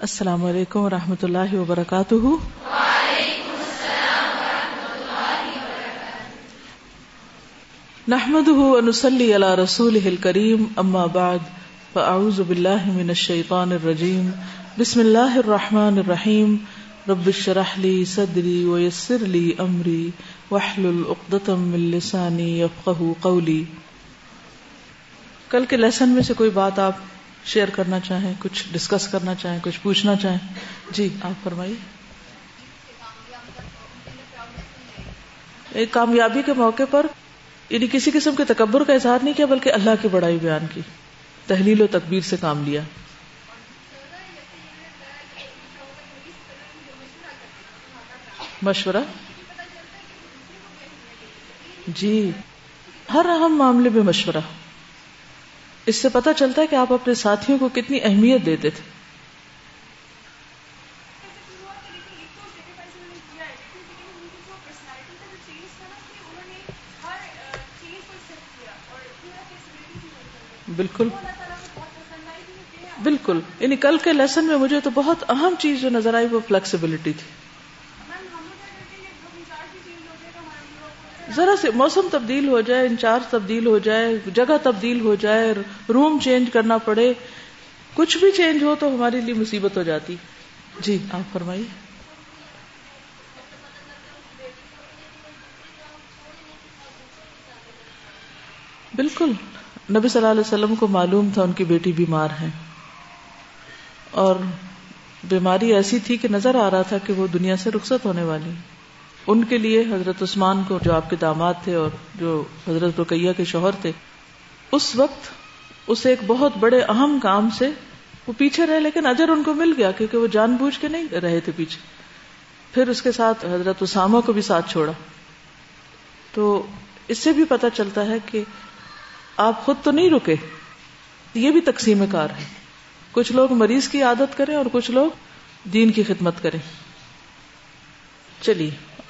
السلام علیکم و رحمۃ اللہ وبرکاتہ۔ نحمد ونسلی علی رسول کریم اما بعد، فاعوذ باللہ من الشیطان الرجیم۔ بسم اللہ الرحمن الرحیم۔ رب اشرح لی صدری ویسر لی امری۔ واحلل عقدۃ من لسانی یفقهوا قولی۔ کل کے لیسن میں سے کوئی بات آپ شیئر کرنا چاہیں، کچھ ڈسکس کرنا چاہیں، کچھ پوچھنا چاہیں۔ جی آپ فرمائیے۔ ایک کامیابی کے موقع پر یعنی کسی قسم کے تکبر کا اظہار نہیں کیا، بلکہ اللہ کی بڑائی بیان کی، تحلیل و تکبیر سے کام لیا۔ مشورہ۔ جی ہر اہم معاملے میں مشورہ۔ اس سے پتا چلتا ہے کہ آپ اپنے ساتھیوں کو کتنی اہمیت دیتے تھے۔ بالکل۔ بالکل۔ یعنی کل کے لیسن میں مجھے تو بہت اہم چیز جو نظر آئی وہ فلیکسیبلٹی تھی۔ ذرا سے موسم تبدیل ہو جائے، انچارج تبدیل ہو جائے، جگہ تبدیل ہو جائے، روم چینج کرنا پڑے، کچھ بھی چینج ہو تو ہمارے لیے مصیبت ہو جاتی۔ جی آپ فرمائیے۔ بالکل، نبی صلی اللہ علیہ وسلم کو معلوم تھا ان کی بیٹی بیمار ہے۔ اور بیماری ایسی تھی کہ نظر آ رہا تھا کہ وہ دنیا سے رخصت ہونے والی۔ ان کے لیے حضرت عثمان کو جو آپ کے داماد تھے اور جو حضرت رقیہ کے شوہر تھے، اس وقت اسے ایک بہت بڑے اہم کام سے وہ پیچھے رہے، لیکن اجر ان کو مل گیا کیونکہ وہ جان بوجھ کے نہیں رہے تھے پیچھے۔ پھر اس کے ساتھ حضرت اسامہ کو بھی ساتھ چھوڑا۔ تو اس سے بھی پتا چلتا ہے کہ آپ خود تو نہیں رکے، یہ بھی تقسیم کار ہے۔ کچھ لوگ مریض کی عادت کریں اور کچھ لوگ دین کی خدمت کریں۔ چلیے۔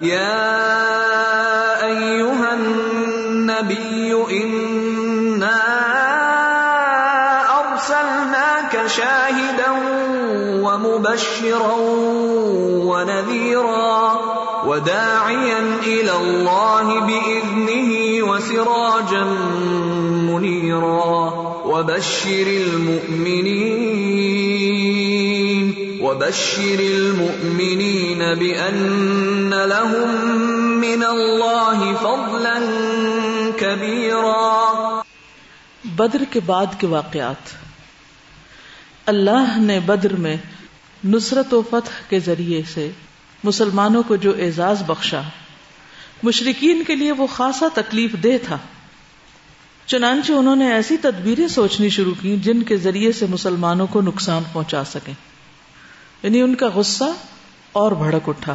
يا أيها النبي إنا أرسلناك شاهدا ومبشرا ونذيرا وداعيا إلى الله بإذنه وسراجا منيرا وبشر المؤمنين وبشر المؤمنين بأن لهم من الله فضلا كبيرا. بدر کے بعد کے واقعات. اللہ نے بدر میں نصرت و فتح کے ذریعے سے مسلمانوں کو جو اعزاز بخشا مشرقین کے لیے وہ خاصا تکلیف دہ تھا۔ چنانچہ انہوں نے ایسی تدبیریں سوچنی شروع کی جن کے ذریعے سے مسلمانوں کو نقصان پہنچا سکیں۔ یعنی ان کا غصہ اور بھڑک اٹھا۔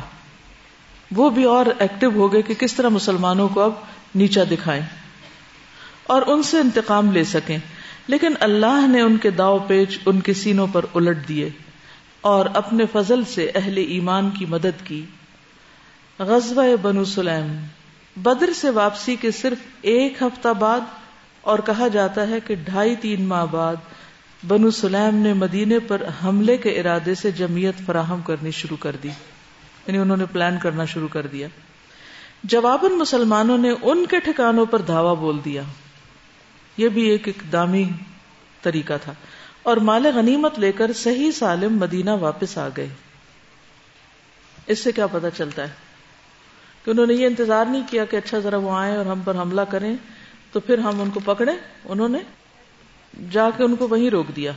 وہ بھی اور ایکٹیو ہو گئے کہ کس طرح مسلمانوں کو اب نیچا دکھائیں اور ان سے انتقام لے سکیں۔ لیکن اللہ نے ان کے داؤ پیچ ان کے سینوں پر الٹ دیے اور اپنے فضل سے اہل ایمان کی مدد کی۔ غزوہ بنو سلیم بدر سے واپسی کے صرف ایک ہفتہ بعد اور کہا جاتا ہے کہ ڈھائی تین ماہ بعد بنو سلیم نے مدینے پر حملے کے ارادے سے جمعیت فراہم کرنی شروع کر دی۔ یعنی انہوں نے پلان کرنا شروع کر دیا۔ جواباً مسلمانوں نے ان کے ٹھکانوں پر دھاوا بول دیا۔ یہ بھی ایک اقدامی طریقہ تھا۔ اور مال غنیمت لے کر صحیح سالم مدینہ واپس آ گئے۔ اس سے کیا پتا چلتا ہے کہ انہوں نے یہ انتظار نہیں کیا کہ اچھا ذرا وہ آئے اور ہم پر حملہ کریں تو پھر ہم ان کو پکڑے انہوں نے جا کے ان کو وہیں روک دیا۔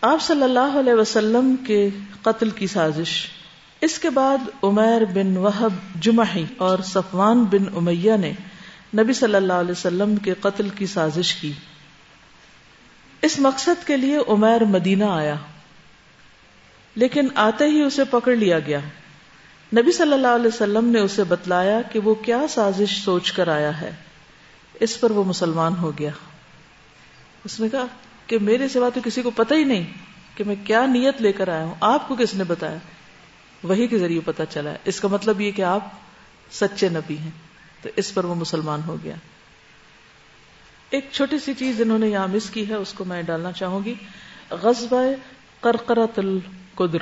آپ صلی اللہ علیہ وسلم کے قتل کی سازش۔ اس کے بعد عمیر بن وہب جمحی اور صفوان بن امیہ نے نبی صلی اللہ علیہ وسلم کے قتل کی سازش کی۔ اس مقصد کے لیے عمیر مدینہ آیا۔ لیکن آتے ہی اسے پکڑ لیا گیا۔ نبی صلی اللہ علیہ وسلم نے اسے بتلایا کہ وہ کیا سازش سوچ کر آیا ہے۔ اس پر وہ مسلمان ہو گیا۔ اس نے کہا کہ میرے سوا تو کسی کو پتہ ہی نہیں کہ میں کیا نیت لے کر آیا ہوں۔ آپ کو کس نے بتایا؟ وہی کے ذریعے پتا چلا ہے۔ اس کا مطلب یہ کہ آپ سچے نبی ہیں۔ تو اس پر وہ مسلمان ہو گیا۔ ایک چھوٹی سی چیز انہوں نے یہاں مس کی ہے، اس کو میں ڈالنا چاہوں گی۔ غزب کرکرت القدر۔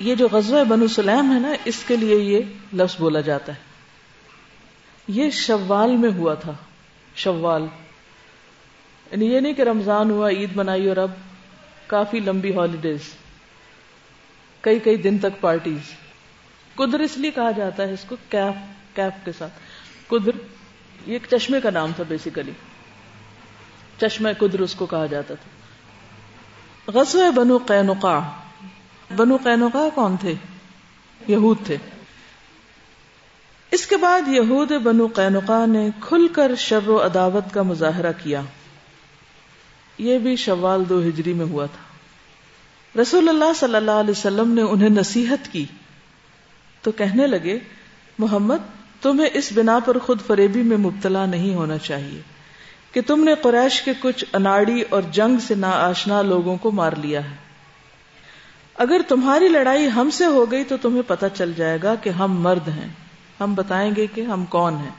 یہ جو غزوہ بنو سلیم ہے نا، اس کے لیے یہ لفظ بولا جاتا ہے۔ یہ شوال میں ہوا تھا، شوال۔ یعنی یہ نہیں کہ رمضان ہوا، عید منائی اور اب کافی لمبی ہالیڈیز کئی کئی دن تک پارٹیز قدر اس لیے کہا جاتا ہے اس کو کیف کیف کے ساتھ۔ قدر، یہ ایک چشمے کا نام تھا بیسیکلی چشمہ قدر اس کو کہا جاتا تھا۔ غزوہ بنو قینقا بنو قینقا کون تھے؟ یہود تھے۔ اس کے بعد یہود بنو قینقا نے کھل کر شر و عداوت کا مظاہرہ کیا۔ یہ بھی شوال دو ہجری میں ہوا تھا۔ رسول اللہ صلی اللہ علیہ وسلم نے انہیں نصیحت کی۔ تو کہنے لگے، محمد، تمہیں اس بنا پر خود فریبی میں مبتلا نہیں ہونا چاہیے کہ تم نے قریش کے کچھ اناڑی اور جنگ سے نا آشنا لوگوں کو مار لیا ہے۔ اگر تمہاری لڑائی ہم سے ہو گئی تو تمہیں پتہ چل جائے گا کہ ہم مرد ہیں۔ ہم بتائیں گے کہ ہم کون ہیں۔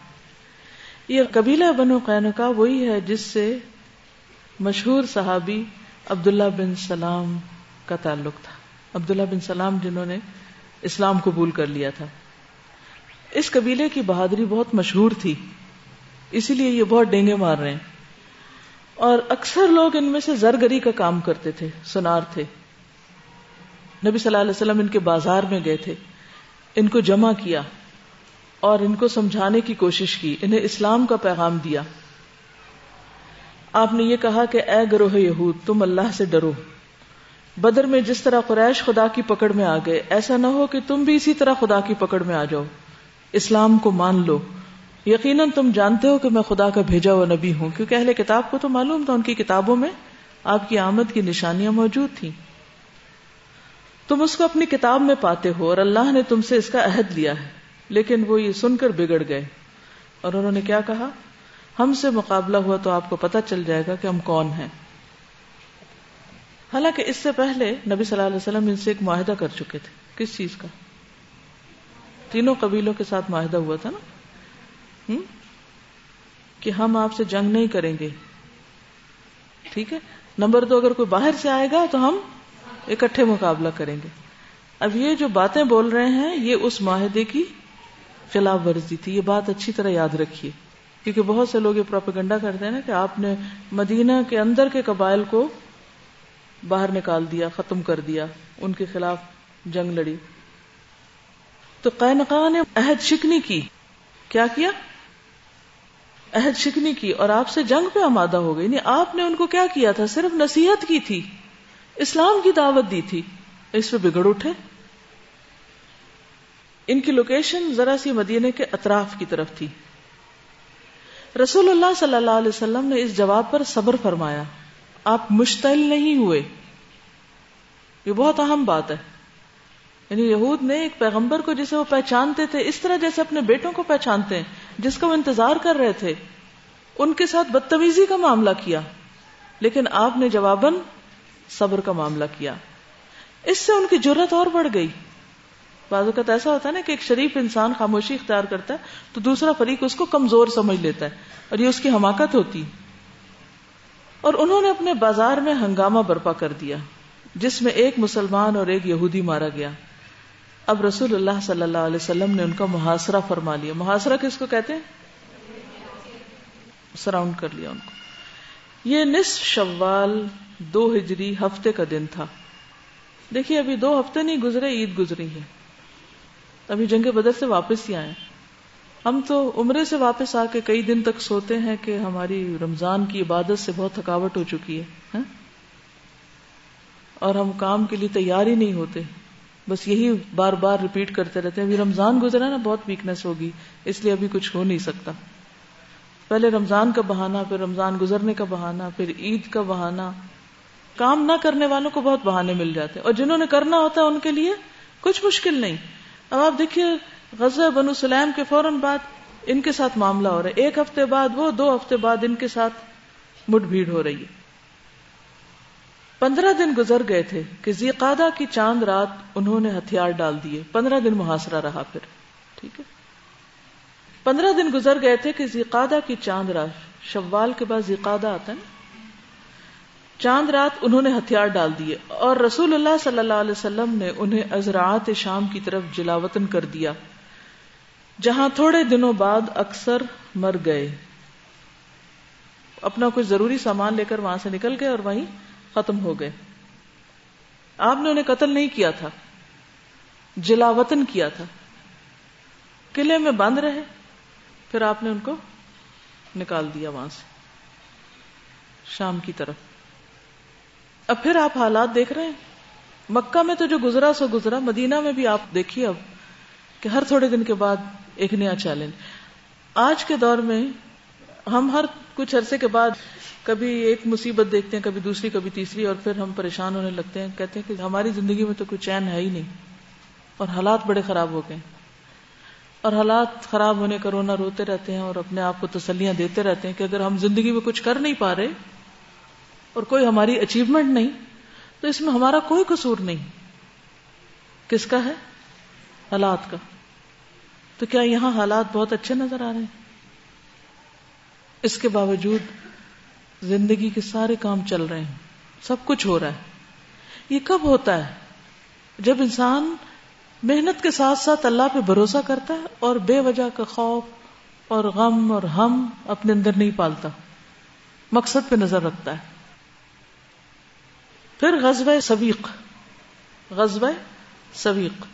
یہ قبیلہ بنو قینقا وہی ہے جس سے مشہور صحابی عبداللہ بن سلام کا تعلق تھا۔ عبداللہ بن سلام جنہوں نے اسلام قبول کر لیا تھا۔ اس قبیلے کی بہادری بہت مشہور تھی، اسی لیے یہ بہت ڈینگے مار رہے ہیں۔ اور اکثر لوگ ان میں سے زرگری کا کام کرتے تھے، سنار تھے۔ نبی صلی اللہ علیہ وسلم ان کے بازار میں گئے تھے۔ ان کو جمع کیا اور ان کو سمجھانے کی کوشش کی، انہیں اسلام کا پیغام دیا۔ آپ نے یہ کہا کہ اے گروہ یہود، تم اللہ سے ڈرو۔ بدر میں جس طرح قریش خدا کی پکڑ میں آ گئے، ایسا نہ ہو کہ تم بھی اسی طرح خدا کی پکڑ میں آ جاؤ۔ اسلام کو مان لو۔ یقیناً تم جانتے ہو کہ میں خدا کا بھیجا ہوا نبی ہوں، کیونکہ اہل کتاب کو تو معلوم تھا، ان کی کتابوں میں آپ کی آمد کی نشانیاں موجود تھیں۔ تم اس کو اپنی کتاب میں پاتے ہو اور اللہ نے تم سے اس کا عہد لیا ہے، لیکن وہ یہ سن کر بگڑ گئے۔ اور انہوں نے کیا کہا؟ ہم سے مقابلہ ہوا تو آپ کو پتا چل جائے گا کہ ہم کون ہیں۔ حالانکہ اس سے پہلے نبی صلی اللہ علیہ وسلم ان سے ایک معاہدہ کر چکے تھے۔ کس چیز کا؟ تینوں قبیلوں کے ساتھ معاہدہ ہوا تھا نا۔ کہ ہم آپ سے جنگ نہیں کریں گے۔ ٹھیک ہے؟ نمبر دو، اگر کوئی باہر سے آئے گا تو ہم اکٹھے مقابلہ کریں گے۔ اب یہ جو باتیں بول رہے ہیں، یہ اس معاہدے کی خلاف ورزی تھی۔ یہ بات اچھی طرح یاد رکھیے۔ کیونکہ بہت سے لوگ یہ پروپیگنڈا کرتے ہیں نا کہ آپ نے مدینہ کے اندر کے قبائل کو باہر نکال دیا، ختم کر دیا، ان کے خلاف جنگ لڑی۔ تو قینقا نے عہد شکنی کی۔ کیا کیا؟ عہد شکنی کی اور آپ سے جنگ پہ آمادہ ہو گئی۔ یعنی آپ نے ان کو کیا کیا تھا؟ صرف نصیحت کی تھی۔ اسلام کی دعوت دی تھی۔ اس پہ بگڑ اٹھے۔ ان کی لوکیشن ذرا سی مدینے کے اطراف کی طرف تھی۔ رسول اللہ صلی اللہ علیہ وسلم نے اس جواب پر صبر فرمایا۔ آپ مشتعل نہیں ہوئے۔ یہ بہت اہم بات ہے۔ یعنی یہود نے ایک پیغمبر کو جسے وہ پہچانتے تھے، اس طرح جیسے اپنے بیٹوں کو پہچانتے ہیں، جس کا وہ انتظار کر رہے تھے۔ ان کے ساتھ بدتمیزی کا معاملہ کیا۔ لیکن آپ نے جواباً صبر کا معاملہ کیا۔ اس سے ان کی ضرورت اور بڑھ گئی۔ بعض اوقات ایسا ہوتا ہے نا کہ ایک شریف انسان خاموشی اختیار کرتا ہے تو دوسرا فریق اس کو کمزور سمجھ لیتا ہے اور یہ اس کی حماقت ہوتی اور انہوں نے اپنے بازار میں ہنگامہ برپا کر دیا، جس میں ایک مسلمان اور ایک یہودی مارا گیا۔ اب رسول اللہ صلی اللہ علیہ وسلم نے ان کا محاصرہ فرما لیا۔ محاصرہ کس کو کہتے ہیں؟ سراؤنڈ کر لیا ان کو۔ یہ نصف شوال دو ہجری ہفتے کا دن تھا۔ دیکھیے ابھی دو ہفتے نہیں گزرے، عید گزری ہے۔ ابھی جنگ بدر سے واپس ہی آئے ہم تو عمرے سے واپس آ کے کئی دن تک سوتے ہیں کہ ہماری رمضان کی عبادت سے بہت تھکاوٹ ہو چکی ہے ہاں؟ اور ہم کام کے لیے تیار ہی نہیں ہوتے۔ بس یہی بار بار ریپیٹ کرتے رہتے ہیں۔ ابھی رمضان گزرا نا، بہت ویکنیس ہوگی، اس لیے ابھی کچھ ہو نہیں سکتا۔ پہلے رمضان کا بہانا پھر رمضان گزرنے کا بہانا پھر عید کا بہانا کام نہ کرنے والوں کو بہت بہانے مل جاتے اور جنہوں نے کرنا ہوتا ہے ان کے لیے کچھ مشکل نہیں۔ اب آپ دیکھیے غزہ بنو سلیم کے فوراً بعد ان کے ساتھ معاملہ ہو رہا ہے۔ ایک ہفتے بعد وہ، دو ہفتے بعد ان کے ساتھ مٹ بھیڑ ہو رہی ہے۔ پندرہ دن گزر گئے تھے کہ زیقادہ کی چاند رات انہوں نے ہتھیار ڈال دیے۔ پندرہ دن محاصرہ رہا پھر۔ ٹھیک ہے۔ پندرہ دن گزر گئے تھے کہ زیقادہ کی چاند رات شوال کے بعد زقادہ آتا ہے۔ چاند رات انہوں نے ہتھیار ڈال دیے اور رسول اللہ صلی اللہ علیہ وسلم نے انہیں ازراعت شام کی طرف جلاوطن کر دیا، جہاں تھوڑے دنوں بعد اکثر مر گئے۔ اپنا کچھ ضروری سامان لے کر وہاں سے نکل گئے اور وہیں ختم ہو گئے۔ آپ نے انہیں قتل نہیں کیا تھا، جلاوطن کیا تھا۔ قلعے میں بند رہے، پھر آپ نے ان کو نکال دیا وہاں سے، شام کی طرف۔ اب پھر آپ حالات دیکھ رہے ہیں۔ مکہ میں تو جو گزرا سو گزرا، مدینہ میں بھی آپ دیکھیے اب کہ ہر تھوڑے دن کے بعد ایک نیا چیلنج۔ آج کے دور میں ہم ہر کچھ عرصے کے بعد کبھی ایک مصیبت دیکھتے ہیں، کبھی دوسری، کبھی تیسری، اور پھر ہم پریشان ہونے لگتے ہیں، کہتے ہیں کہ ہماری زندگی میں تو کوئی چین ہے ہی نہیں۔ اور حالات بڑے خراب ہو گئے اور حالات خراب ہونے کا رونا روتے رہتے ہیں اور اپنے آپ کو تسلیاں دیتے رہتے ہیں کہ اگر ہم زندگی میں کچھ کر نہیں پا رہے اور کوئی ہماری اچیومنٹ نہیں، تو اس میں ہمارا کوئی قصور نہیں۔ کس کا ہے؟ حالات کا۔ تو کیا یہاں حالات بہت اچھے نظر آ رہے ہیں؟ اس کے باوجود زندگی کے سارے کام چل رہے ہیں۔ سب کچھ ہو رہا ہے۔ یہ کب ہوتا ہے؟ جب انسان محنت کے ساتھ ساتھ اللہ پہ بھروسہ کرتا ہے اور بے وجہ کا خوف اور غم اور ہم اپنے اندر نہیں پالتا۔ مقصد پہ نظر رکھتا ہے۔ پھر غزوہ سویق غزوہ سویق۔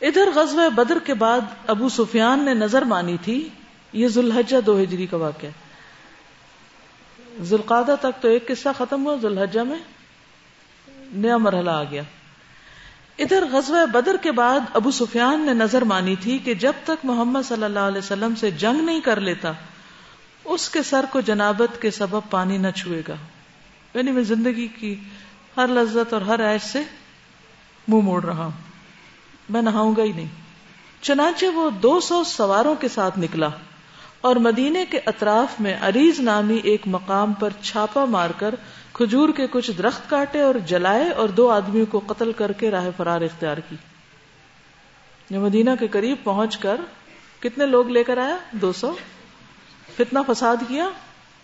ادھر غزوہ بدر کے بعد ابو سفیان نے نظر مانی تھی، یہ ذوالحجہ دو ہجری کا واقعہ ذوالقادہ تک تو ایک قصہ ختم ہوا، ذوالحجہ میں نیا مرحلہ آ گیا۔ ادھر غزوہ بدر کے بعد ابو سفیان نے نظر مانی تھی کہ جب تک محمد صلی اللہ علیہ وسلم سے جنگ نہیں کر لیتا، اس کے سر کو جنابت کے سبب پانی نہ چھوئے گا۔ یعنی میں زندگی کی ہر لذت اور ہر عیش سے منہ موڑ رہا ہوں۔ میں نہاؤں گا ہی نہیں۔ چنانچہ وہ دو سو سواروں کے ساتھ نکلا اور مدینے کے اطراف میں عریض نامی ایک مقام پر چھاپا مار کر کھجور کے کچھ درخت کاٹے اور جلائے اور دو آدمیوں کو قتل کر کے راہ فرار اختیار کی۔ مدینہ کے قریب پہنچ کر کتنے لوگ لے کر آیا؟ دو سو۔ فتنا فساد کیا؟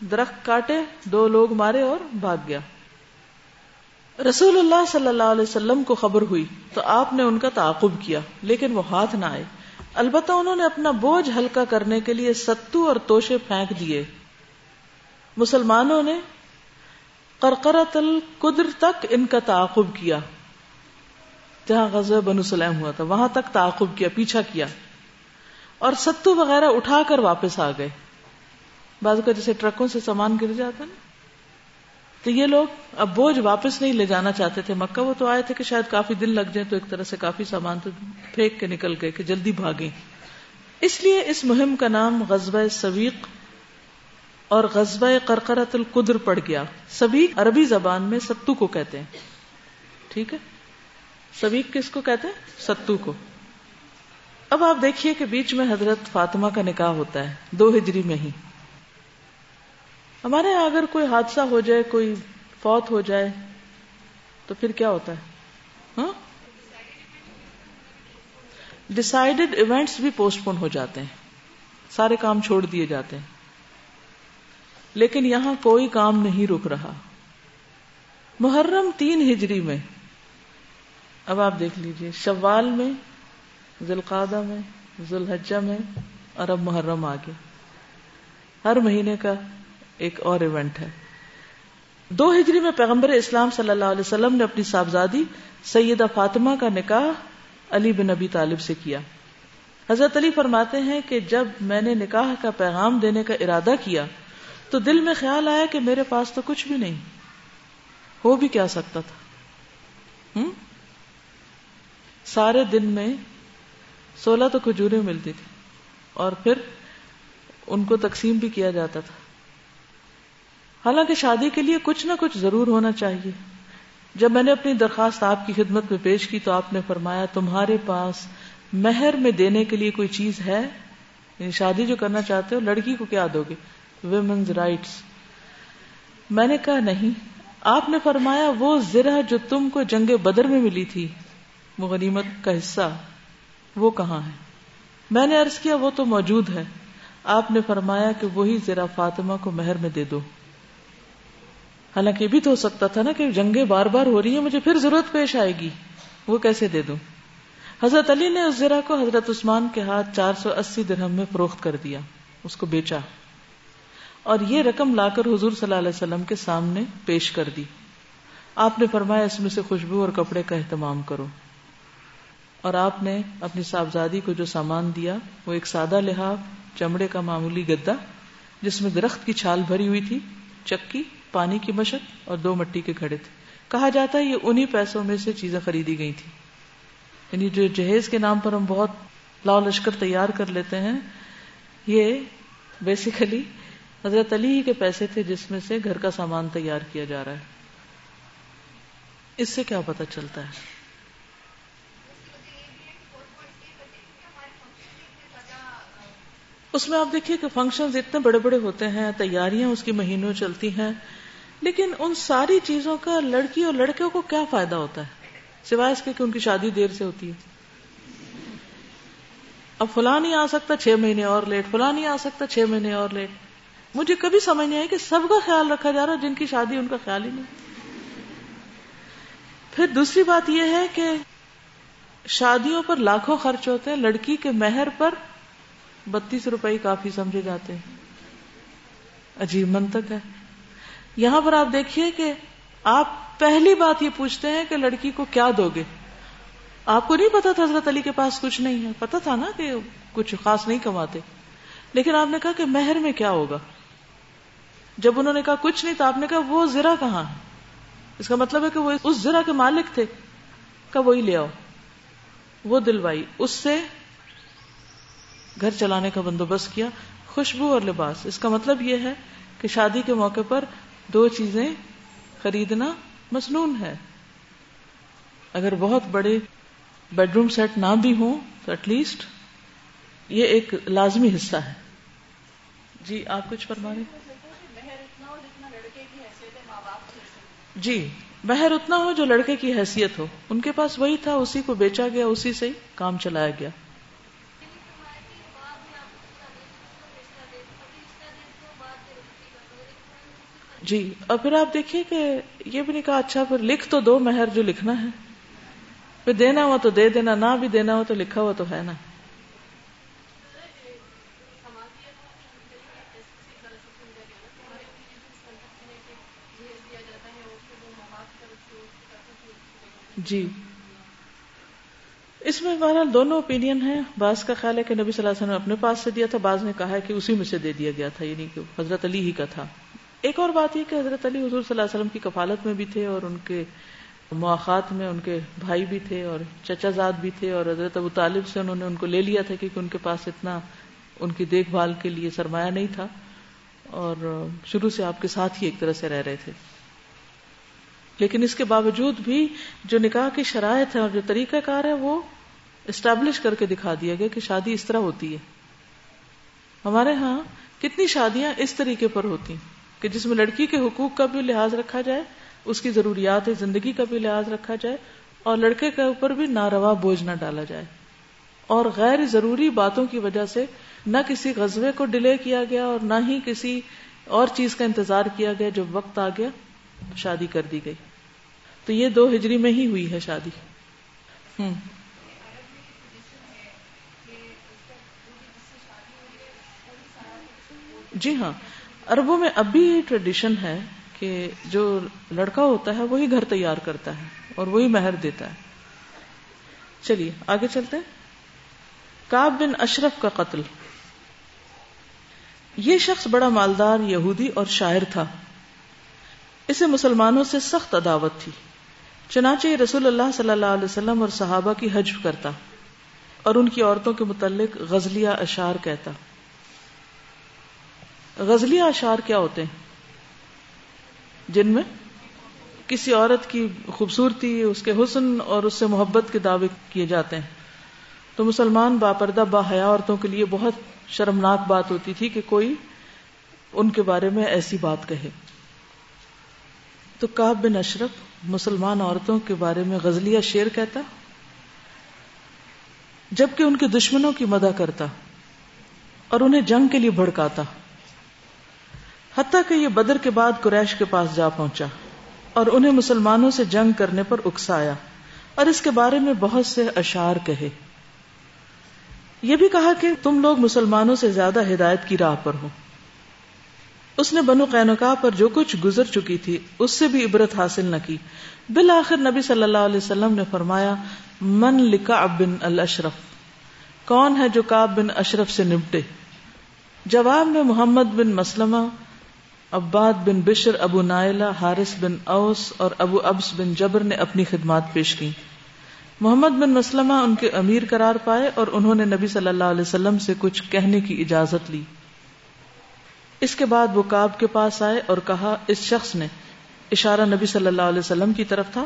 درخت کاٹے، دو لوگ مارے اور بھاگ گیا۔ رسول اللہ صلی اللہ علیہ وسلم کو خبر ہوئی تو آپ نے ان کا تعاقب کیا، لیکن وہ ہاتھ نہ آئے۔ البتہ انہوں نے اپنا بوجھ ہلکا کرنے کے لیے ستو اور توشے پھینک دیے۔ مسلمانوں نے قرقرت القدر تک ان کا تعاقب کیا۔ جہاں غزہ بنو سلیم ہوا تھا، وہاں تک تعاقب کیا، پیچھا کیا۔ اور ستو وغیرہ اٹھا کر واپس آ گئے۔ بعض کا جیسے ٹرکوں سے سامان گر جاتا نا۔ تو یہ لوگ اب بوجھ واپس نہیں لے جانا چاہتے تھے۔ مکہ وہ تو آئے تھے کہ شاید کافی دن لگ جائے تو ایک طرح سے کافی سامان تو پھینک کے نکل گئے کہ جلدی بھاگیں۔ اس لیے اس مہم کا نام غزوہ سویق اور غزوہ قرقرت القدر پڑ گیا۔ سبیق عربی زبان میں ستو کو کہتے ہیں۔ ٹھیک ہے؟ سبیق کس کو کہتے ہیں؟ ستو کو۔ اب آپ دیکھیے کہ بیچ میں حضرت فاطمہ کا نکاح ہوتا ہے، دو ہجری میں ہی۔ ہمارے یہاں اگر کوئی حادثہ ہو جائے، کوئی فوت ہو جائے، تو پھر کیا ہوتا ہے؟ ہاں؟ ڈسائڈیڈ ایونٹس بھی پوسٹ پون ہو جاتے ہیں۔ سارے کام چھوڑ دیے جاتے ہیں۔ لیکن یہاں کوئی کام نہیں رک رہا۔ محرم تین ہجری میں۔ اب آپ دیکھ لیجیے، شوال میں ذوالقادہ میں، ذوالحجہ میں، اور اب محرم آ گیا ہر مہینے کا ایک اور ایونٹ ہے۔ دو ہجری میں پیغمبر اسلام صلی اللہ علیہ وسلم نے اپنی صاحبزادی سیدہ فاطمہ کا نکاح علی بن نبی طالب سے کیا۔ حضرت علی فرماتے ہیں کہ جب میں نے نکاح کا پیغام دینے کا ارادہ کیا تو دل میں خیال آیا کہ میرے پاس تو کچھ بھی نہیں۔ ہو بھی کیا سکتا تھا۔ ہم؟ سارے دن میں سولہ تو کھجوریں ملتی تھی اور پھر ان کو تقسیم بھی کیا جاتا تھا۔ حالانکہ شادی کے لیے کچھ نہ کچھ ضرور ہونا چاہیے۔ جب میں نے اپنی درخواست آپ کی خدمت میں پیش کی تو آپ نے فرمایا، تمہارے پاس مہر میں دینے کے لیے کوئی چیز ہے؟ یعنی شادی جو کرنا چاہتے ہو، لڑکی کو کیا دو گے؟ ویمنز رائٹس میں نے کہا، نہیں۔ آپ نے فرمایا، وہ زرہ جو تم کو جنگ بدر میں ملی تھی غنیمت کا حصہ، وہ کہاں ہے؟ میں نے عرض کیا، وہ تو موجود ہے۔ آپ نے فرمایا کہ وہی ذرا فاطمہ کو مہر میں دے دو۔ حالانکہ یہ بھی تو ہو سکتا تھا نا کہ جنگیں بار بار ہو رہی ہیں، مجھے پھر ضرورت پیش آئے گی۔ وہ کیسے دے دوں؟ حضرت علی نے اس زرا کو حضرت عثمان کے ہاتھ چار سو اسی درہم میں فروخت کر دیا۔ اس کو بیچا۔ اور یہ رقم لا کر حضور صلی اللہ علیہ وسلم کے سامنے پیش کر دی۔ آپ نے فرمایا، اس میں سے خوشبو اور کپڑے کا اہتمام کرو۔ اور آپ نے اپنی صاحبزادی کو جو سامان دیا، وہ ایک سادہ لحاظ چمڑے کا معمولی گدا جس میں درخت کی چھال بھری ہوئی تھی، چکی پانی کی مشق اور دو مٹی کے کھڑے تھے۔ کہا جاتا ہے یہ انہی پیسوں میں سے چیزیں خریدی گئی تھی یعنی جو جہیز کے نام پر ہم بہت لاؤ لشکر تیار کر لیتے ہیں، یہ بیسیکلی حضرت علی کے پیسے تھے جس میں سے گھر کا سامان تیار کیا جا رہا ہے۔ اس سے کیا پتا چلتا ہے؟ اس میں آپ دیکھیے کہ فنکشن اتنے بڑے بڑے ہوتے ہیں، تیاریاں اس کی مہینوں چلتی ہیں۔ لیکن ان ساری چیزوں کا لڑکی اور لڑکوں کو کیا فائدہ ہوتا ہے؟ سوائے اس کے کہ ان کی شادی دیر سے ہوتی ہے۔ اب فلاں نہیں آ سکتا، چھ مہینے اور لیٹ، فلاں نہیں آ سکتا، چھ مہینے اور لیٹ۔ مجھے کبھی سمجھ نہیں آئی کہ سب کا خیال رکھا جا رہا جن کی شادی ان کا خیال ہی نہیں۔ پھر دوسری بات یہ ہے کہ شادیوں پر لاکھوں خرچ ہوتے ہیں، لڑکی کے مہر پر بتیس روپئے کافی سمجھے جاتے ہیں۔ عجیب منطق ہے۔ یہاں پر آپ دیکھیے کہ آپ پہلی بات یہ پوچھتے ہیں کہ لڑکی کو کیا دو گے؟ آپ کو نہیں پتا تھا حضرت علی کے پاس کچھ نہیں ہے۔ پتا تھا نا کہ کچھ خاص نہیں کماتے۔ لیکن آپ نے کہا کہ مہر میں کیا ہوگا؟ جب انہوں نے کہا کچھ نہیں تو آپ نے کہا وہ زرا کہاں ہے؟ اس کا مطلب ہے کہ وہ اس زرا کے مالک تھے۔ کہ وہی لے آؤ۔ وہ دلوائی۔ اس سے گھر چلانے کا بندوبست کیا۔ خوشبو اور لباس۔ اس کا مطلب یہ ہے کہ شادی کے موقع پر دو چیزیں خریدنا مصنون ہے۔ اگر بہت بڑے بیڈ روم سیٹ نہ بھی ہوں تو ایٹ لیسٹ یہ ایک لازمی حصہ ہے۔ جی آپ کچھ فرما رہے جی مہر اتنا ہو جو لڑکے کی حیثیت ہو۔ ان کے پاس وہی تھا، اسی کو بیچا گیا، اسی سے ہی کام چلایا گیا۔ جی اور پھر آپ دیکھیے کہ یہ بھی نہیں کہا اچھا پھر لکھ تو دو مہر جو لکھنا ہے۔ پھر دینا ہوا تو دے دینا، نہ بھی دینا ہو تو لکھا ہوا تو ہے نا۔ جی۔ اس میں بہرحال دونوں اوپینین ہیں۔ بعض کا خیال ہے کہ نبی صلی اللہ علیہ وسلم نے اپنے پاس سے دیا تھا، بعض نے کہا ہے کہ اسی میں سے دے دیا گیا تھا یعنی کہ حضرت علی ہی کا تھا۔ ایک اور بات یہ کہ حضرت علی حضور صلی اللہ علیہ وسلم کی کفالت میں بھی تھے اور ان کے مواقع میں ان کے بھائی بھی تھے اور چچا زاد بھی تھے اور حضرت ابو طالب سے انہوں نے ان کو لے لیا تھا کیونکہ ان کے پاس اتنا ان کی دیکھ بھال کے لیے سرمایہ نہیں تھا اور شروع سے آپ کے ساتھ ہی ایک طرح سے رہ رہے تھے۔ لیکن اس کے باوجود بھی جو نکاح کی شرائط ہے اور جو طریقہ کار ہے وہ اسٹیبلش کر کے دکھا دیا گیا کہ شادی اس طرح ہوتی ہے۔ ہمارے ہاں کتنی شادیاں اس طریقے پر ہوتی کہ جس میں لڑکی کے حقوق کا بھی لحاظ رکھا جائے، اس کی ضروریات زندگی کا بھی لحاظ رکھا جائے، اور لڑکے کے اوپر بھی ناروا بوجھ نہ ڈالا جائے۔ اور غیر ضروری باتوں کی وجہ سے نہ کسی غزبے کو ڈیلے کیا گیا اور نہ ہی کسی اور چیز کا انتظار کیا گیا جب وقت آ گیا، شادی کر دی گئی۔ تو یہ دو ہجری میں ہی ہوئی ہے شادی۔ ہوں۔ جی ہاں۔ اربوں میں اب بھی ٹریڈیشن ہے کہ جو لڑکا ہوتا ہے وہی گھر تیار کرتا ہے اور وہی مہر دیتا ہے۔ چلیے، آگے چلتے کاب بن اشرف کا قتل۔ یہ شخص بڑا مالدار، یہودی اور شاعر تھا۔ اسے مسلمانوں سے سخت عداوت تھی۔ چنانچہ یہ رسول اللہ صلی اللہ علیہ وسلم اور صحابہ کی حجب کرتا اور ان کی عورتوں کے متعلق غزلیہ اشار کہتا۔ غزلیہ اشار کیا ہوتے ہیں؟ جن میں کسی عورت کی خوبصورتی، اس کے حسن اور اس سے محبت کے دعوے کیے جاتے ہیں۔ تو مسلمان باپردہ، با حیا عورتوں کے لیے بہت شرمناک بات ہوتی تھی کہ کوئی ان کے بارے میں ایسی بات کہے۔ تو کاب بن اشرف مسلمان عورتوں کے بارے میں غزلیہ شیر کہتا، جبکہ ان کے دشمنوں کی مدہ کرتا اور انہیں جنگ کے لیے بھڑکاتا۔ حتیٰ کہ یہ بدر کے بعد قریش کے پاس جا پہنچا اور انہیں مسلمانوں سے جنگ کرنے پر اکسایا اور اس کے بارے میں بہت سے اشار کہے۔ یہ بھی کہا کہ تم لوگ مسلمانوں سے زیادہ ہدایت کی راہ پر ہو۔ اس نے بنو قینقا پر جو کچھ گزر چکی تھی، اس سے بھی عبرت حاصل نہ کی۔ بالآخر نبی صلی اللہ علیہ وسلم نے فرمایا، من لکا بن الاشرف کون ہے جو کاب بن اشرف سے نمٹے؟ جواب میں محمد بن مسلمہ عباد بن بشر، ابو نائلہ، حارث بن اوس اور ابو ابس بن جبر نے اپنی خدمات پیش کی محمد بن مسلمہ ان کے امیر قرار پائے اور انہوں نے نبی صلی اللہ علیہ وسلم سے کچھ کہنے کی اجازت لی۔ اس کے بعد وہ کاب کے پاس آئے اور کہا، اس شخص نے اشارہ نبی صلی اللہ علیہ وسلم کی طرف تھا،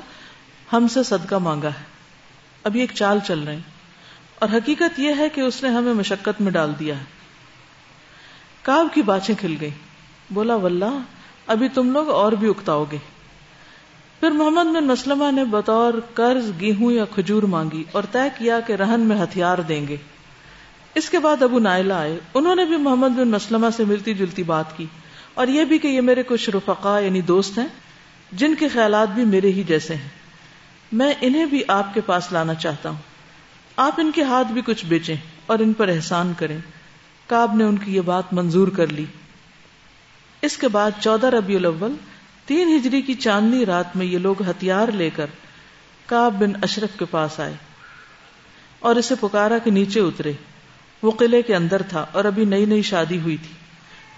ہم سے صدقہ مانگا ہے۔ اب یہ ایک چال چل رہے ہیں اور حقیقت یہ ہے کہ اس نے ہمیں مشقت میں ڈال دیا ہے۔ کاب کی باچیں کھل گئی بولا، واللہ، ابھی تم لوگ اور بھی اکتاؤ گے۔ پھر محمد بن مسلمہ نے بطور قرض، گیہوں یا کھجور مانگی اور طے کیا کہ رہن میں ہتھیار دیں گے۔ اس کے بعد ابو نائلہ آئے۔ انہوں نے بھی محمد بن مسلمہ سے ملتی جلتی بات کی۔ اور یہ بھی کہ یہ میرے کچھ رفقا یعنی دوست ہیں، جن کے خیالات بھی میرے ہی جیسے ہیں۔ میں انہیں بھی آپ کے پاس لانا چاہتا ہوں۔ آپ ان کے ہاتھ بھی کچھ بیچیں اور ان پر احسان کریں۔ کاب نے ان کی یہ بات منظور کر لی۔ اس کے بعد چودہ ربیع الاول، تین ہجری کی چاندنی رات میں یہ لوگ ہتھیار لے کر کاب بن اشرف کے پاس آئے اور اسے پکارا کے نیچے اترے۔ وہ قلعے کے اندر تھا اور ابھی نئی نئی شادی ہوئی تھی۔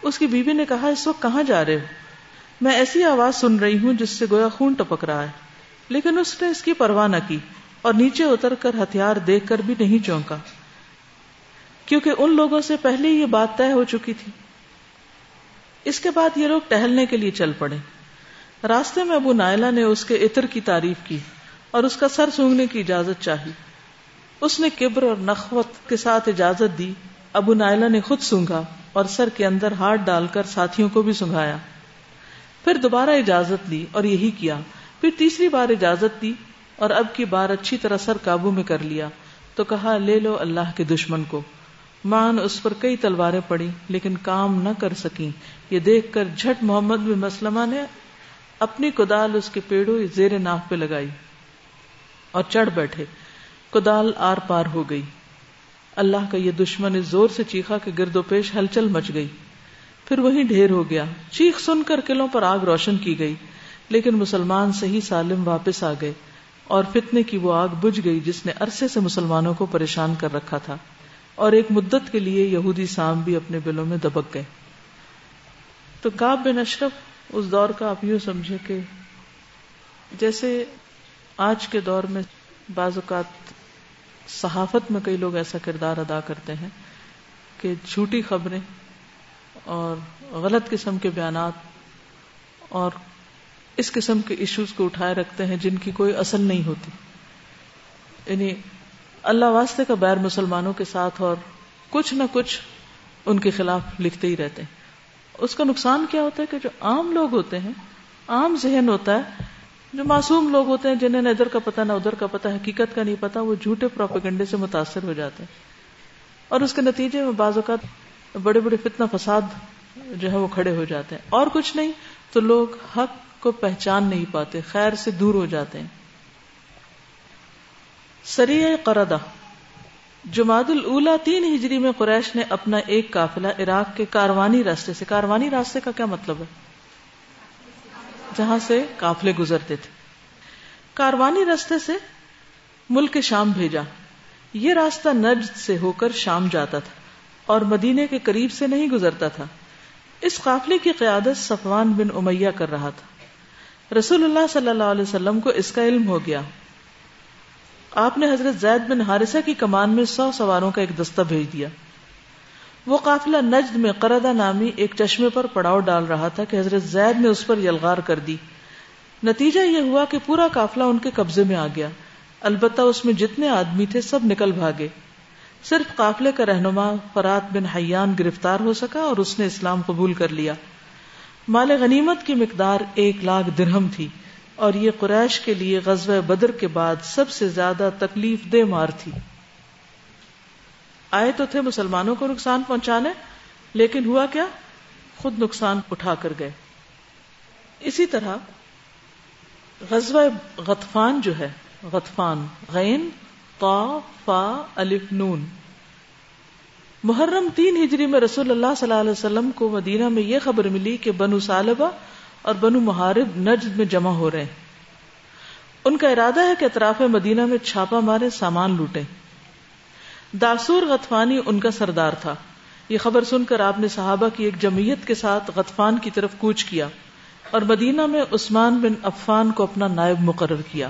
اس کی بیوی نے کہا، اس وقت کہاں جا رہے ہو؟ میں ایسی آواز سن رہی ہوں جس سے گویا خون ٹپک رہا ہے۔ لیکن اس نے اس کی پرواہ نہ کی اور نیچے اتر کر ہتھیار دیکھ کر بھی نہیں چونکا۔ کیونکہ ان لوگوں سے پہلے یہ بات طے ہو چکی تھی۔ اس کے بعد یہ لوگ ٹہلنے کے لیے چل پڑے۔ راستے میں ابو نائلہ نے اس کے عطر کی تعریف کی اور اس کا سر سونگنے کی اجازت چاہی۔ اس نے کبر اور نخوت کے ساتھ اجازت دی۔ ابو نائلہ نے خود سونگا اور سر کے اندر ہاتھ ڈال کر ساتھیوں کو بھی سنگایا پھر دوبارہ اجازت لی اور یہی کیا۔ پھر تیسری بار اجازت دی اور اب کی بار اچھی طرح سر قابو میں کر لیا۔ تو کہا، لے لو اللہ کے دشمن کو۔ مان اس پر کئی تلواریں پڑی، لیکن کام نہ کر سکی یہ دیکھ کر جھٹ محمد بن مسلمہ نے اپنی کدال اس کے پیڑوں زیر ناف پہ لگائی اور چڑھ بیٹھے۔ کدال آر پار ہو گئی۔ اللہ کا یہ دشمن اس زور سے چیخا کہ گرد و پیش ہلچل مچ گئی۔ پھر وہی ڈھیر ہو گیا۔ چیخ سن کر قلعوں پر آگ روشن کی گئی، لیکن مسلمان صحیح سالم واپس آ گئے اور فتنے کی وہ آگ بجھ گئی جس نے عرصے سے مسلمانوں کو پریشان کر رکھا تھا۔ اور ایک مدت کے لیے یہودی سام بھی اپنے بلوں میں دبک گئے۔ تو کاب بن اشرف اس دور کا آپ یوں سمجھے کہ جیسے آج کے دور میں بعض اوقات صحافت میں کئی لوگ ایسا کردار ادا کرتے ہیں کہ جھوٹی خبریں اور غلط قسم کے بیانات اور اس قسم کے ایشوز کو اٹھائے رکھتے ہیں جن کی کوئی اصل نہیں ہوتی۔ یعنی اللہ واسطے کا بیر مسلمانوں کے ساتھ اور کچھ نہ کچھ ان کے خلاف لکھتے ہی رہتے ہیں۔ اس کا نقصان کیا ہوتا ہے کہ جو عام لوگ ہوتے ہیں، عام ذہن ہوتا ہے، جو معصوم لوگ ہوتے ہیں جنہیں نہ ادھر کا پتا نہ ادھر کا پتا حقیقت کا نہیں پتا وہ جھوٹے پروپیگنڈے سے متاثر ہو جاتے ہیں۔ اور اس کے نتیجے میں بعض اوقات بڑے بڑے فتنہ فساد جو ہے وہ کھڑے ہو جاتے ہیں۔ اور کچھ نہیں، تو لوگ حق کو پہچان نہیں پاتے، خیر سے دور ہو جاتے ہیں۔ سریع قردہ۔ جماعت الاولا تین ہجری میں قریش نے اپنا ایک قافلہ عراق کے کاروانی راستے سے کاروانی راستے کا کیا مطلب ہے؟ جہاں سے قافلے گزرتے تھے۔ کاروانی راستے سے ملک شام بھیجا۔ یہ راستہ نجد سے ہو کر شام جاتا تھا اور مدینے کے قریب سے نہیں گزرتا تھا۔ اس قافلے کی قیادت صفوان بن امیہ کر رہا تھا۔ رسول اللہ صلی اللہ علیہ وسلم کو اس کا علم ہو گیا۔ آپ نے حضرت زید بن حارثہ کی کمان میں سو سواروں کا ایک دستہ بھیج دیا۔ وہ قافلہ نجد میں قردہ نامی ایک چشمے پر پڑاؤ ڈال رہا تھا کہ حضرت زید نے اس پر یلغار کر دی۔ نتیجہ یہ ہوا کہ پورا قافلہ ان کے قبضے میں آ گیا۔ البتہ اس میں جتنے آدمی تھے سب نکل بھاگے۔ صرف قافلے کا رہنما فرات بن حیان گرفتار ہو سکا اور اس نے اسلام قبول کر لیا۔ مال غنیمت کی مقدار ایک لاکھ درہم تھی۔ اور یہ قریش کے لیے غزوہ بدر کے بعد سب سے زیادہ تکلیف دہ مار تھی۔ آئے تو تھے مسلمانوں کو نقصان پہنچانے، لیکن ہوا کیا؟ خود نقصان اٹھا کر گئے۔ اسی طرح غزوہ غطفان جو ہے، غطفان، غین قا فا، الف، نون۔ محرم تین ہجری میں رسول اللہ صلی اللہ علیہ وسلم کو مدینہ میں یہ خبر ملی کہ بنو سالبہ اور بنو محارب نجد میں جمع ہو رہے ہیں۔ ان کا ارادہ ہے کہ اطراف مدینہ میں چھاپا مارے، سامان لوٹے۔ داسور غطفانی ان کا سردار تھا۔ یہ خبر سن کر آپ نے صحابہ کی ایک جمعیت کے ساتھ غطفان کی طرف کوچ کیا اور مدینہ میں عثمان بن عفان کو اپنا نائب مقرر کیا۔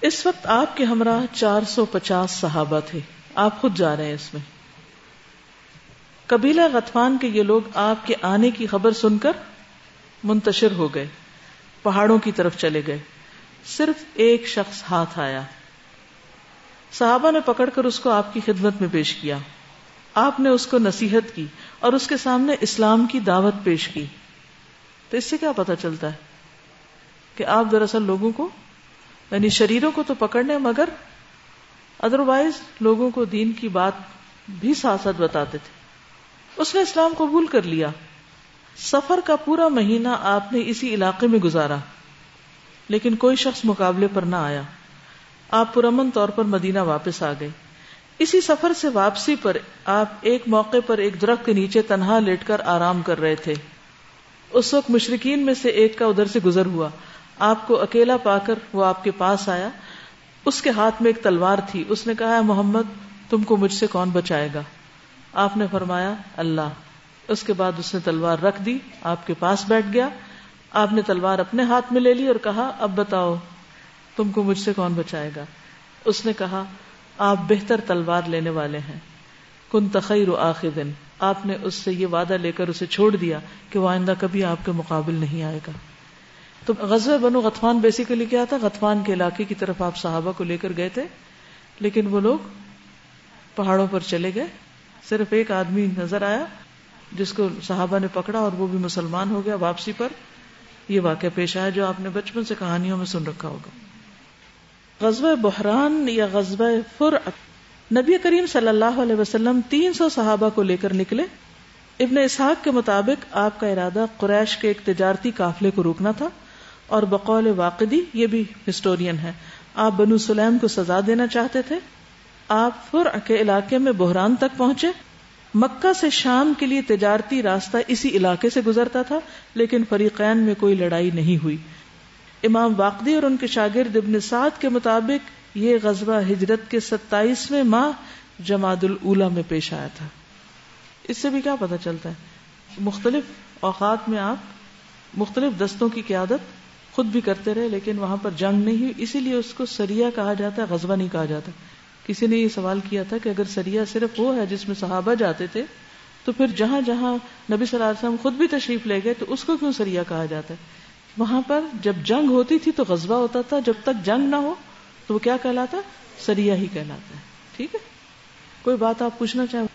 اس وقت آپ کے ہمراہ چار سو پچاس صحابہ تھے۔ آپ خود جا رہے ہیں اس میں۔ قبیلہ غطفان کے یہ لوگ آپ کے آنے کی خبر سن کر منتشر ہو گئے، پہاڑوں کی طرف چلے گئے۔ صرف ایک شخص ہاتھ آیا۔ صحابہ نے پکڑ کر اس کو آپ کی خدمت میں پیش کیا۔ آپ نے اس کو نصیحت کی اور اس کے سامنے اسلام کی دعوت پیش کی۔ تو اس سے کیا پتا چلتا ہے کہ آپ دراصل لوگوں کو یعنی شریروں کو تو پکڑنے، مگر ادروائز لوگوں کو دین کی بات بھی ساتھ ساتھ بتاتے تھے۔ اس نے اسلام قبول کر لیا۔ سفر کا پورا مہینہ آپ نے اسی علاقے میں گزارا۔ لیکن کوئی شخص مقابلے پر نہ آیا۔ آپ پرامن طور پر مدینہ واپس آ گئے۔ اسی سفر سے واپسی پر آپ ایک موقع پر ایک درخت کے نیچے تنہا لیٹ کر آرام کر رہے تھے۔ اس وقت مشرقین میں سے ایک کا ادھر سے گزر ہوا۔ آپ کو اکیلا پا کر وہ آپ کے پاس آیا۔ اس کے ہاتھ میں ایک تلوار تھی۔ اس نے کہا محمد، تم کو مجھ سے کون بچائے گا؟ آپ نے فرمایا، اللہ۔ اس کے بعد اس نے تلوار رکھ دی، آپ کے پاس بیٹھ گیا۔ آپ نے تلوار اپنے ہاتھ میں لے لی اور کہا، اب بتاؤ، تم کو مجھ سے کون بچائے گا؟ اس نے کہا، آپ بہتر تلوار لینے والے ہیں۔ کن تخیر آخر دن آپ نے اس سے یہ وعدہ لے کر اسے چھوڑ دیا کہ وہ آئندہ کبھی آپ کے مقابل نہیں آئے گا۔ تو غزب بنو غطفان بیسیکلی کیا تھا؟ غطفان کے علاقے کی طرف آپ صحابہ کو لے کر گئے تھے، لیکن وہ لوگ پہاڑوں پر چلے گئے۔ صرف ایک آدمی نظر آیا جس کو صحابہ نے پکڑا اور وہ بھی مسلمان ہو گیا واپسی پر۔ یہ واقعہ پیش آیا جو آپ نے بچپن سے کہانیوں میں سن رکھا ہوگا۔ غزب بحران یا غزب فر نبی کریم صلی اللہ علیہ وسلم تین سو صحابہ کو لے کر نکلے۔ ابن اسحاق کے مطابق آپ کا ارادہ قریش کے ایک تجارتی قافلے کو روکنا تھا اور بقول واقدی یہ بھی ہسٹورین ہے۔ آپ بنو سلیم کو سزا دینا چاہتے تھے۔ آپ فر کے علاقے میں بحران تک پہنچے۔ مکہ سے شام کے لیے تجارتی راستہ اسی علاقے سے گزرتا تھا، لیکن فریقین میں کوئی لڑائی نہیں ہوئی۔ امام واقدی اور ان کے شاگرد ابن سعد کے مطابق یہ غزوہ ہجرت کے ستائیسویں ماہ جماعت الاولا میں پیش آیا تھا۔ اس سے بھی کیا پتا چلتا ہے؟ مختلف اوقات میں آپ مختلف دستوں کی قیادت خود بھی کرتے رہے، لیکن وہاں پر جنگ نہیں ہوئی، اسی لیے اس کو سریا کہا جاتا ہے، غزوہ نہیں کہا جاتا۔ کسی نے یہ سوال کیا تھا کہ اگر سریا صرف وہ ہے جس میں صحابہ جاتے تھے، تو پھر جہاں جہاں نبی صلی اللہ علیہ وسلم خود بھی تشریف لے گئے، تو اس کو کیوں سریا کہا جاتا ہے؟ وہاں پر جب جنگ ہوتی تھی تو غزبہ ہوتا تھا، جب تک جنگ نہ ہو تو وہ کیا کہلاتا؟ سریا ہی کہلاتا ہے۔ ٹھیک ہے؟ کوئی بات آپ پوچھنا چاہیں؟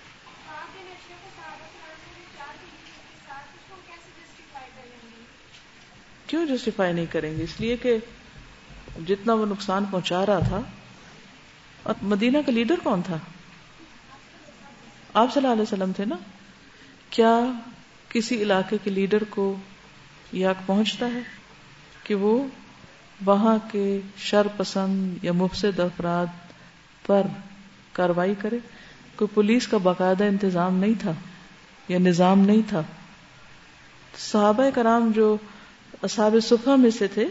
کیوں جسٹیفائی نہیں کریں گے؟ اس لیے کہ جتنا وہ نقصان پہنچا رہا تھا اور مدینہ کا لیڈر کون تھا؟ آپ صلی اللہ علیہ وسلم تھے نا؟ کیا کسی علاقے کے لیڈر کو یہ پہنچتا ہے کہ وہ وہاں کے شر پسند یا مفسد افراد پر کاروائی کرے؟ کوئی پولیس کا باقاعدہ انتظام نہیں تھا یا نظام نہیں تھا؟ صحابہ کرام جو اصحاب صفحہ میں سے تھے،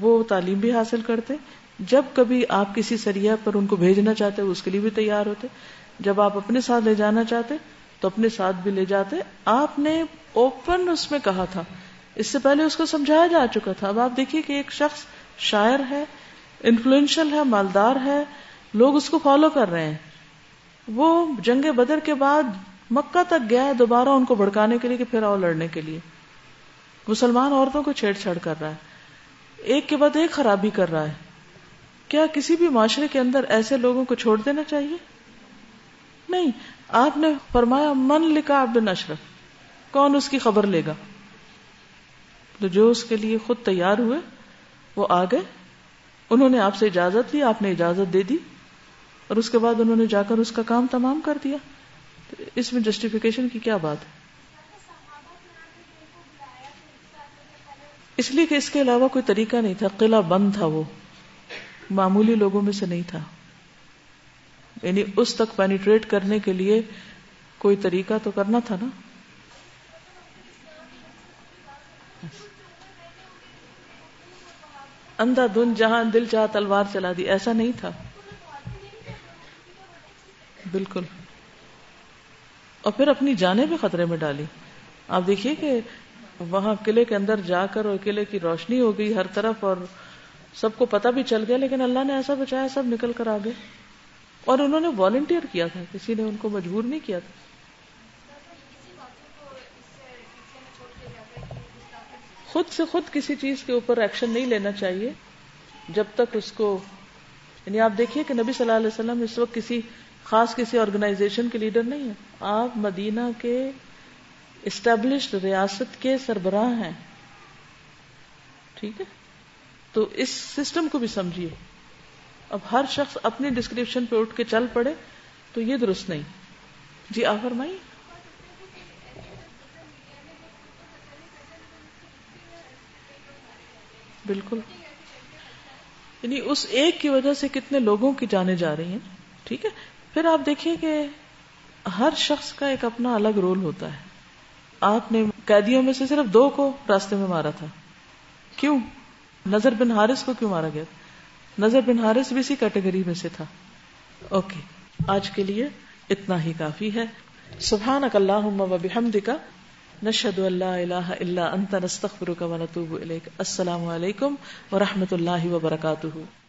وہ تعلیم بھی حاصل کرتے جب کبھی آپ کسی سریا پر ان کو بھیجنا چاہتے اس کے لیے بھی تیار ہوتے۔ جب آپ اپنے ساتھ لے جانا چاہتے، تو اپنے ساتھ بھی لے جاتے۔ آپ نے اوپن اس میں کہا تھا۔ اس سے پہلے اس کو سمجھایا جا چکا تھا۔ اب آپ دیکھیے کہ ایک شخص شاعر ہے انفلوئنشل ہے، مالدار ہے۔ لوگ اس کو فالو کر رہے ہیں۔ وہ جنگ بدر کے بعد مکہ تک گیا ہے دوبارہ ان کو بھڑکانے کے لیے کہ پھر آؤ لڑنے کے لیے۔ مسلمان عورتوں کو چھیڑ چھاڑ کر رہا ہے۔ ایک کے بعد ایک خرابی کر رہا ہے۔ کیا کسی بھی معاشرے کے اندر ایسے لوگوں کو چھوڑ دینا چاہیے؟ نہیں. آپ نے فرمایا، من لکھا بن اشرف. کون اس کی خبر لے گا؟ تو جو اس کے لیے خود تیار ہوئے، وہ آ گئے. انہوں نے آپ سے اجازت لی، آپ نے اجازت دے دی، اور اس کے بعد انہوں نے جا کر اس کا کام تمام کر دیا. اس میں جسٹیفیکیشن کی کیا بات ہے؟ اس لیے کہ اس کے علاوہ کوئی طریقہ نہیں تھا، قلعہ بند تھا وہ. معمولی لوگوں میں سے نہیں تھا۔ یعنی اس تک پینیٹریٹ کرنے کے لیے کوئی طریقہ تو کرنا تھا نا۔ اندھا دھن جہاں دل چاہ تلوار چلا دی، ایسا نہیں تھا۔ بالکل۔ اور پھر اپنی جانے بھی خطرے میں ڈالی۔ آپ دیکھیے کہ وہاں قلعے کے اندر جا کر اور قلعے کی روشنی ہو گئی ہر طرف اور سب کو پتا بھی چل گیا لیکن اللہ نے ایسا بچایا سب نکل کر آگے اور انہوں نے والنٹیئر کیا تھا، کسی نے ان کو مجبور نہیں کیا تھا۔ خود سے خود کسی چیز کے اوپر ایکشن نہیں لینا چاہیے۔ جب تک اس کو یعنی آپ دیکھیے کہ نبی صلی اللہ علیہ وسلم اس وقت کسی خاص کسی آرگنائزیشن کے لیڈر نہیں ہے آپ مدینہ کے اسٹیبلشڈ ریاست کے سربراہ ہیں۔ ٹھیک ہے؟ تو اس سسٹم کو بھی سمجھیے۔ اب ہر شخص اپنی ڈسکرپشن پہ اٹھ کے چل پڑے تو یہ درست نہیں۔ جی آپ فرمائیے بالکل۔ یعنی اس ایک کی وجہ سے کتنے لوگوں کی جانے جا رہی ہیں، ٹھیک ہے؟ پھر آپ دیکھیے کہ ہر شخص کا ایک اپنا الگ رول ہوتا ہے۔ آپ نے قیدیوں میں سے صرف دو کو راستے میں مارا تھا۔ کیوں؟ نظر بن حارث کو کیوں مارا گیا نظر بن حارث بھی اسی کیٹیگری میں سے تھا۔ اوکے، آج کے لیے اتنا ہی کافی ہے۔ سبحان اللہ کا نشد اللہ اللہ اللہ انت، نستغفرک و نتوب الیک۔ السلام علیکم و رحمۃ اللہ وبرکاتہ۔